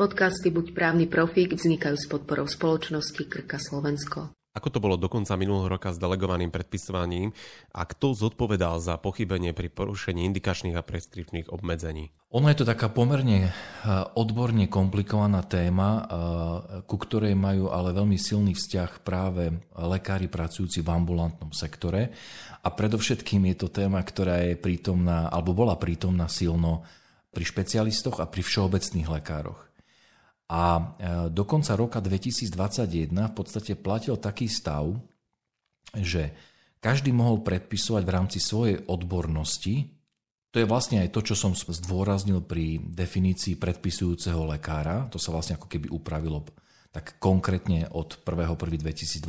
Podcasty Buď právny profík vznikajú s podporou spoločnosti Krka Slovensko. Ako to bolo do konca minulého roka s delegovaným predpisovaním a kto zodpovedal za pochybenie pri porušení indikačných a preskripčných obmedzení? Ono je to taká pomerne eh, odborne komplikovaná téma, eh, ku ktorej majú ale veľmi silný vzťah práve lekári pracujúci v ambulantnom sektore. A predovšetkým je to téma, ktorá je prítomná, alebo bola prítomná silno pri špecialistoch a pri všeobecných lekároch. A e, do konca roka 2021 v podstate platil taký stav, že každý mohol predpisovať v rámci svojej odbornosti, to je vlastne aj to, čo som zdôraznil pri definícii predpisujúceho lekára, to sa vlastne ako keby upravilo tak konkrétne od 1.1.2022,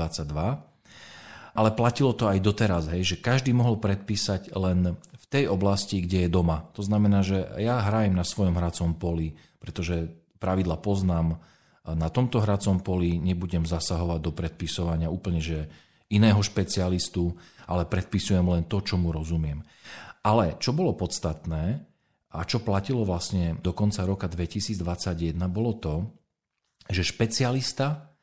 ale platilo to aj doteraz, hej, že každý mohol predpísať len v tej oblasti, kde je doma. To znamená, že ja hrajem na svojom hracom poli, pretože pravidla poznám, na tomto hracom poli nebudem zasahovať do predpisovania úplne, že iného špecialistu, ale predpisujem len to, čo mu rozumiem. Ale čo bolo podstatné a čo platilo vlastne do konca roka 2021, bolo to, že špecialista,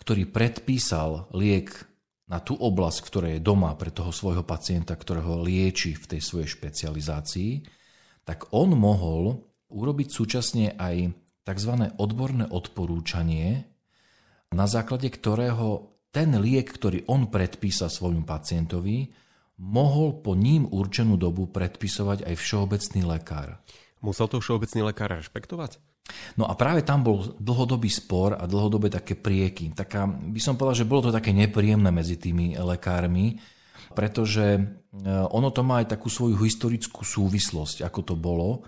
ktorý predpísal liek na tú oblasť, ktorá je doma pre toho svojho pacienta, ktorého lieči v tej svojej špecializácii, tak on mohol urobiť súčasne aj tzv. odborné odporúčanie, na základe ktorého ten liek, ktorý on predpísa svojmu pacientovi, mohol po ním určenú dobu predpisovať aj všeobecný lekár. Musel to všeobecný lekár rešpektovať? No a práve tam bol dlhodobý spor a dlhodobé také prieky. Taká, by som povedal, že bolo to také nepríjemné medzi tými lekármi, pretože e, ono to má aj takú svoju historickú súvislosť, ako to bolo.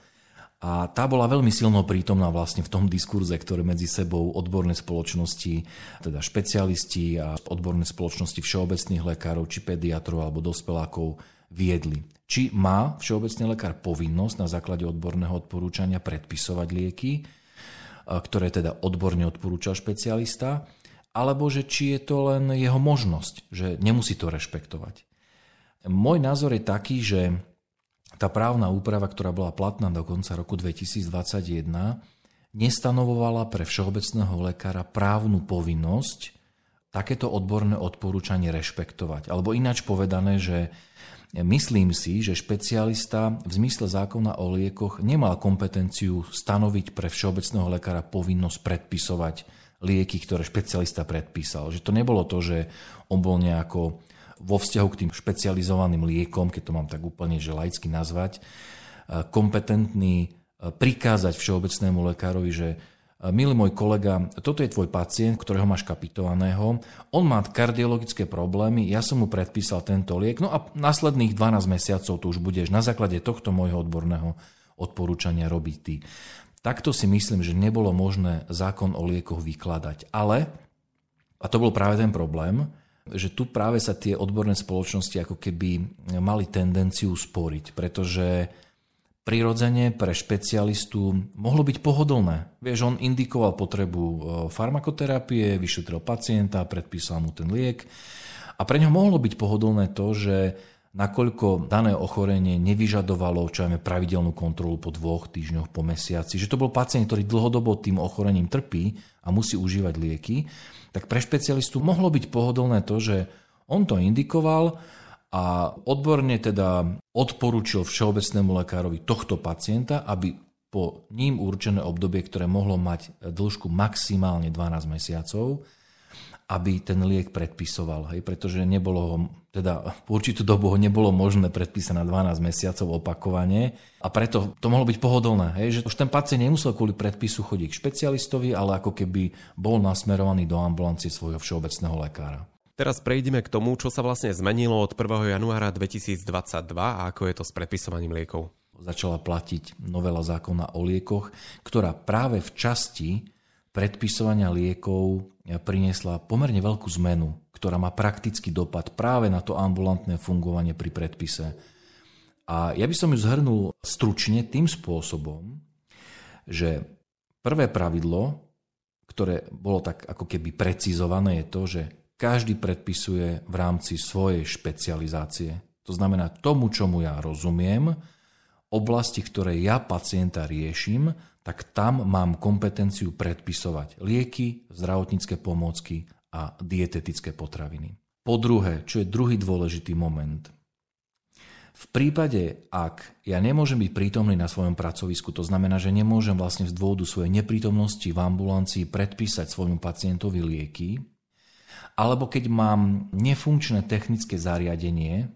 A tá bola veľmi silno prítomná vlastne v tom diskurze, ktoré medzi sebou odborné spoločnosti, teda špecialisti a odborné spoločnosti všeobecných lekárov, či pediatrov alebo dospelákov viedli. Či má všeobecný lekár povinnosť na základe odborného odporúčania predpisovať lieky, ktoré teda odborne odporúčal špecialista, alebo že či je to len jeho možnosť, že nemusí to rešpektovať. Môj názor je taký, že tá právna úprava, ktorá bola platná do konca roku 2021, nestanovovala pre všeobecného lekára právnu povinnosť takéto odborné odporúčanie rešpektovať. Alebo ináč povedané, že myslím si, že špecialista v zmysle zákona o liekoch nemal kompetenciu stanoviť pre všeobecného lekára povinnosť predpisovať lieky, ktoré špecialista predpísal. Že to nebolo to, že on bol nejako vo vzťahu k tým špecializovaným liekom, keď to mám tak úplne že laicky nazvať, e, kompetentný e, prikázať všeobecnému lekárovi, že e, milý môj kolega, toto je tvoj pacient, ktorého máš kapitovaného, on má kardiologické problémy, ja som mu predpísal tento liek, no a následných 12 mesiacov to už budeš na základe tohto môjho odborného odporúčania robiť ty. Takto si myslím, že nebolo možné zákon o liekoch vykladať. Ale, a to bol práve ten problém, že tu práve sa tie odborné spoločnosti ako keby mali tendenciu sporiť, pretože prirodzene pre špecialistu mohlo byť pohodlné. Vieš, on indikoval potrebu e, farmakoterapie, vyšetril pacienta, predpísal mu ten liek a pre ňo mohlo byť pohodlné to, že nakoľko dané ochorenie nevyžadovalo čo ajme, pravidelnú kontrolu po dvoch týždňoch, po mesiaci, že to bol pacient, ktorý dlhodobo tým ochorením trpí a musí užívať lieky, tak pre špecialistu mohlo byť pohodlné to, že on to indikoval a odborne teda odporúčil všeobecnému lekárovi tohto pacienta, aby po ním určené obdobie, ktoré mohlo mať dĺžku maximálne 12 mesiacov, aby ten liek predpisoval, hej, pretože nebolo ho, teda v určitú dobu ho nebolo možné predpísať na 12 mesiacov opakovane a preto to mohlo byť pohodlné, hej, že už ten pacient nemusel kvôli predpisu chodiť k špecialistovi, ale ako keby bol nasmerovaný do ambulancie svojho všeobecného lekára. Teraz prejdeme k tomu, čo sa vlastne zmenilo od 1. januára 2022 a ako je to s predpisovaním liekov. Začala platiť novela zákona o liekoch, ktorá práve v časti predpisovania liekov priniesla pomerne veľkú zmenu, ktorá má praktický dopad práve na to ambulantné fungovanie pri predpise. A ja by som ju zhrnul stručne tým spôsobom, že prvé pravidlo, ktoré bolo tak ako keby precizované, je to, že každý predpisuje v rámci svojej špecializácie. To znamená tomu, čomu ja rozumiem, oblasti, ktoré ja pacienta riešim, tak tam mám kompetenciu predpisovať lieky, zdravotnícke pomôcky a dietetické potraviny. Po druhé, čo je druhý dôležitý moment. V prípade, ak ja nemôžem byť prítomný na svojom pracovisku, to znamená, že nemôžem vlastne z dôvodu svojej neprítomnosti v ambulancii predpísať svojmu pacientovi lieky, alebo keď mám nefunkčné technické zariadenie,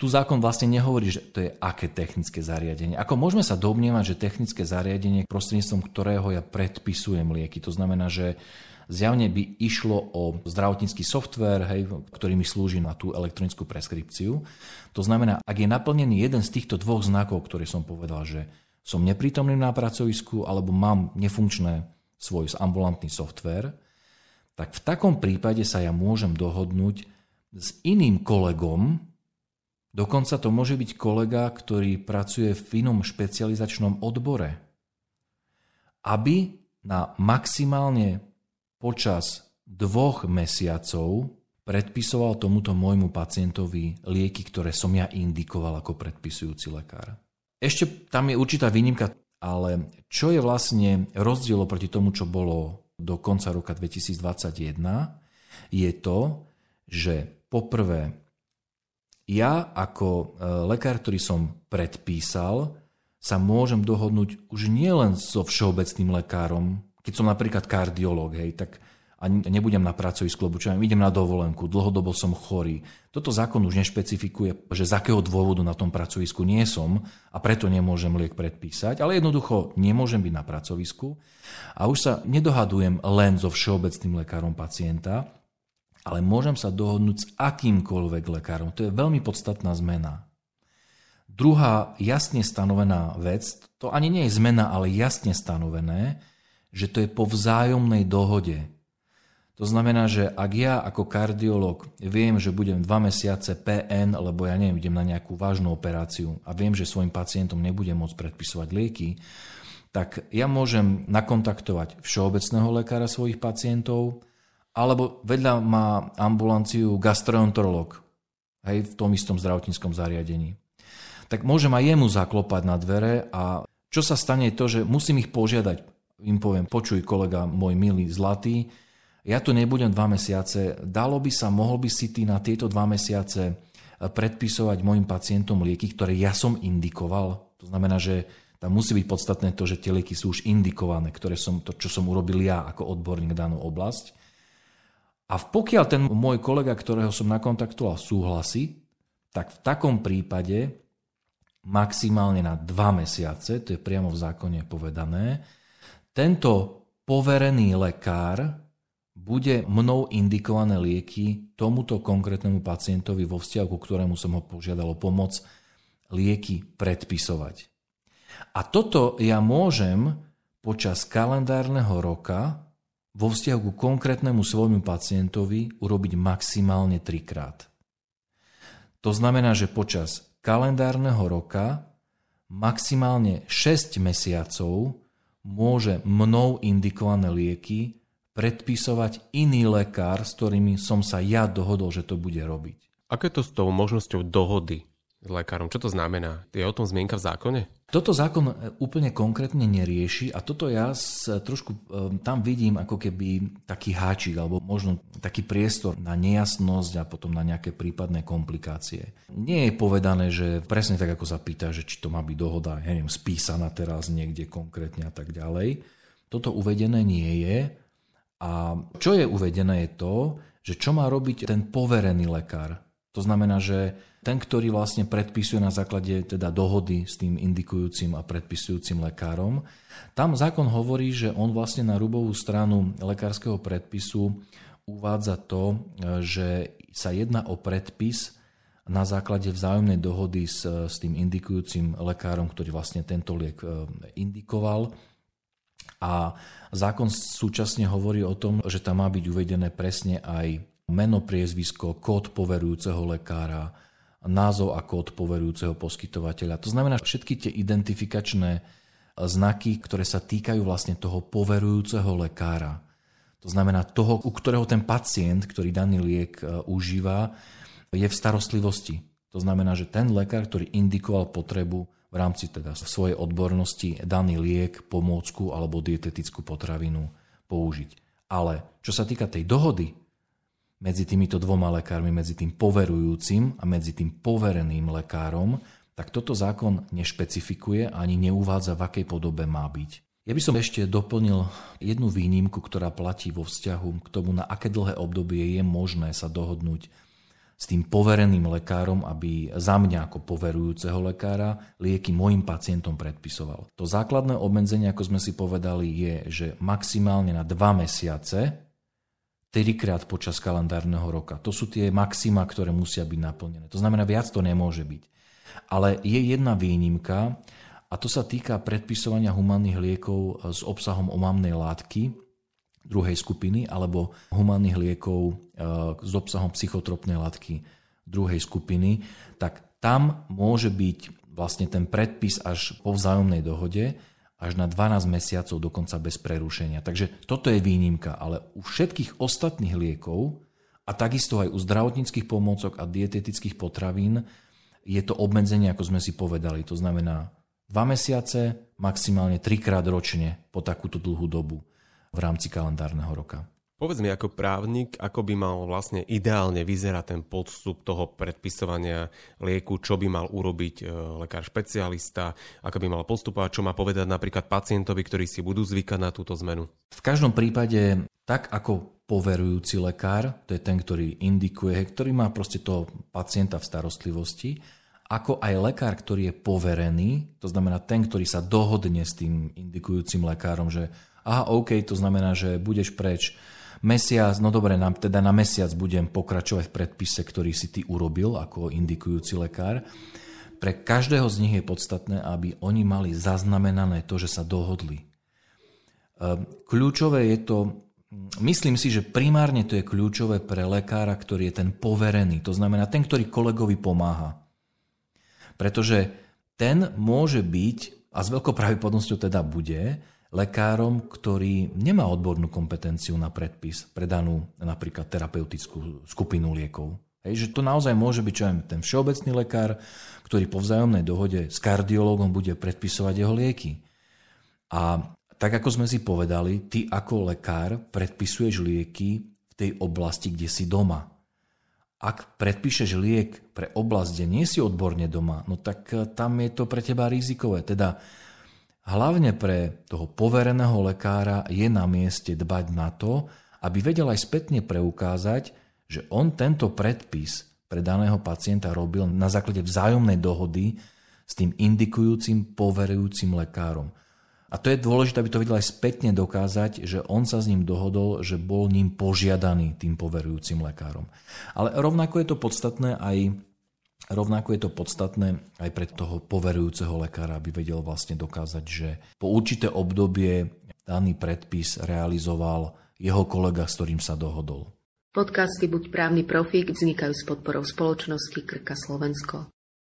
tu zákon vlastne nehovorí, že to je aké technické zariadenie. Ako môžeme sa domnievať, že technické zariadenie, prostredníctvom ktorého ja predpisujem lieky, to znamená, že zjavne by išlo o zdravotnícky software, hej, ktorý mi slúži na tú elektronickú preskripciu. To znamená, ak je naplnený jeden z týchto dvoch znakov, ktoré som povedal, že som neprítomný na pracovisku alebo mám nefunkčné svoj ambulantný software, tak v takom prípade sa ja môžem dohodnúť s iným kolegom, Dokonca to môže byť kolega, ktorý pracuje v inom špecializačnom odbore, aby na maximálne počas dvoch mesiacov predpisoval tomuto môjmu pacientovi lieky, ktoré som ja indikoval ako predpisujúci lekár. Ešte tam je určitá výnimka, ale čo je vlastne rozdiel proti tomu, čo bolo do konca roka 2021, je to, že poprvé ja ako e, lekár, ktorý som predpísal, sa môžem dohodnúť už nielen so všeobecným lekárom, keď som napríklad kardiológ, hej, tak a nebudem na pracovisku, lebo čo idem na dovolenku, dlhodobo som chorý. Toto zákon už nešpecifikuje, že z akého dôvodu na tom pracovisku nie som a preto nemôžem liek predpísať, ale jednoducho nemôžem byť na pracovisku a už sa nedohadujem len so všeobecným lekárom pacienta, ale môžem sa dohodnúť s akýmkoľvek lekárom. To je veľmi podstatná zmena. Druhá jasne stanovená vec, to ani nie je zmena, ale jasne stanovené, že to je po vzájomnej dohode. To znamená, že ak ja ako kardiolog viem, že budem dva mesiace PN, lebo ja neviem, idem na nejakú vážnu operáciu a viem, že svojim pacientom nebudem môcť predpisovať lieky, tak ja môžem nakontaktovať všeobecného lekára svojich pacientov, alebo vedľa má ambulanciu gastroenterolog, hej, v tom istom zdravotníckom zariadení. Tak môžem aj jemu zaklopať na dvere a čo sa stane je to, že musím ich požiadať. Im poviem, počuj kolega môj milý zlatý, ja tu nebudem dva mesiace, dalo by sa, mohol by si ty na tieto dva mesiace predpisovať mojim pacientom lieky, ktoré ja som indikoval. To znamená, že tam musí byť podstatné to, že tie lieky sú už indikované, ktoré som, to, čo som urobil ja ako odborník danú oblasť. A pokiaľ ten môj kolega, ktorého som nakontaktoval, súhlasí, tak v takom prípade maximálne na dva mesiace, to je priamo v zákone povedané, tento poverený lekár bude mnou indikované lieky tomuto konkrétnemu pacientovi vo vzťahu, ku ktorému som ho požiadal o pomoc, lieky predpisovať. A toto ja môžem počas kalendárneho roka vo vzťahu ku konkrétnemu svojmu pacientovi urobiť maximálne trikrát. To znamená, že počas kalendárneho roka maximálne 6 mesiacov môže mnou indikované lieky predpisovať iný lekár, s ktorými som sa ja dohodol, že to bude robiť. Je to s tou možnosťou dohody lekárom? Čo to znamená? Je o tom zmienka v zákone? Toto zákon e, úplne konkrétne nerieši a toto ja trošku e, tam vidím ako keby taký háčik alebo možno taký priestor na nejasnosť a potom na nejaké prípadné komplikácie. Nie je povedané, že presne tak ako sa pýta, že či to má byť dohoda, ja neviem, spísaná teraz niekde konkrétne a tak ďalej. Toto uvedené nie je a čo je uvedené je to, že čo má robiť ten poverený lekár. To znamená, že ten, ktorý vlastne predpisuje na základe teda dohody s tým indikujúcim a predpisujúcim lekárom, tam zákon hovorí, že on vlastne na rubovú stranu lekárskeho predpisu uvádza to, že sa jedná o predpis na základe vzájomnej dohody s, s tým indikujúcim lekárom, ktorý vlastne tento liek e, indikoval. A zákon súčasne hovorí o tom, že tam má byť uvedené presne aj meno, priezvisko, kód poverujúceho lekára, názov a kód poverujúceho poskytovateľa. To znamená všetky tie identifikačné znaky, ktoré sa týkajú vlastne toho poverujúceho lekára. To znamená toho, u ktorého ten pacient, ktorý daný liek e, užíva, je v starostlivosti. To znamená, že ten lekár, ktorý indikoval potrebu, v rámci teda svojej odbornosti daný liek, pomôcku alebo dietetickú potravinu použiť. Ale čo sa týka tej dohody medzi týmito dvoma lekármi, medzi tým poverujúcim a medzi tým povereným lekárom, tak toto zákon nešpecifikuje ani neuvádza, v akej podobe má byť. Ja by som ešte doplnil jednu výnimku, ktorá platí vo vzťahu k tomu, na aké dlhé obdobie je možné sa dohodnúť s tým povereným lekárom, aby za mňa ako poverujúceho lekára lieky mojim pacientom predpisoval. To základné obmedzenie, ako sme si povedali, je, že maximálne na dva mesiace, trikrát počas kalendárneho roka. To sú tie maxima, ktoré musia byť naplnené. To znamená, viac to nemôže byť. Ale je jedna výnimka, a to sa týka predpisovania humánnych liekov s obsahom omamnej látky, druhej skupiny alebo humánnych liekov e, s obsahom psychotropnej látky druhej skupiny, tak tam môže byť vlastne ten predpis až po vzájomnej dohode až na 12 mesiacov dokonca bez prerušenia. Takže toto je výnimka, ale u všetkých ostatných liekov a takisto aj u zdravotníckých pomôcok a dietetických potravín je to obmedzenie, ako sme si povedali. To znamená 2 mesiace, maximálne 3 krát ročne po takúto dlhú dobu v rámci kalendárneho roka. Povedz mi ako právnik, ako by mal vlastne ideálne vyzerať ten podstup toho predpisovania lieku, čo by mal urobiť e, lekár špecialista, ako by mal postupovať, čo má povedať napríklad pacientovi, ktorí si budú zvykať na túto zmenu. V každom prípade, tak ako poverujúci lekár, to je ten, ktorý indikuje, ktorý má proste toho pacienta v starostlivosti, ako aj lekár, ktorý je poverený, to znamená ten, ktorý sa dohodne s tým indikujúcim lekárom, že aha, OK, to znamená, že budeš preč mesiac, no dobre, nám teda na mesiac budem pokračovať v predpise, ktorý si ty urobil ako indikujúci lekár. Pre každého z nich je podstatné, aby oni mali zaznamenané to, že sa dohodli. Ehm, kľúčové je to, myslím si, že primárne to je kľúčové pre lekára, ktorý je ten poverený, to znamená ten, ktorý kolegovi pomáha. Pretože ten môže byť, a s veľkou pravdepodobnosťou teda bude, lekárom, ktorý nemá odbornú kompetenciu na predpis pre danú napríklad terapeutickú skupinu liekov. Hej, že to naozaj môže byť čo aj ten všeobecný lekár, ktorý po vzájomnej dohode s kardiológom bude predpisovať jeho lieky. A tak ako sme si povedali, ty ako lekár predpisuješ lieky v tej oblasti, kde si doma. Ak predpíšeš liek pre oblasť, kde nie si odborne doma, no tak tam je to pre teba rizikové. Teda Hlavne pre toho povereného lekára je na mieste dbať na to, aby vedel aj spätne preukázať, že on tento predpis pre daného pacienta robil na základe vzájomnej dohody s tým indikujúcim, poverujúcim lekárom. A to je dôležité, aby to vedel aj spätne dokázať, že on sa s ním dohodol, že bol ním požiadaný tým poverujúcim lekárom. Ale rovnako je to podstatné aj Rovnako je to podstatné aj pre toho poverujúceho lekára, aby vedel vlastne dokázať, že po určité obdobie daný predpis realizoval jeho kolega, s ktorým sa dohodol. Podcasty Buď právny profík vznikajú s podporou spoločnosti Krka Slovensko.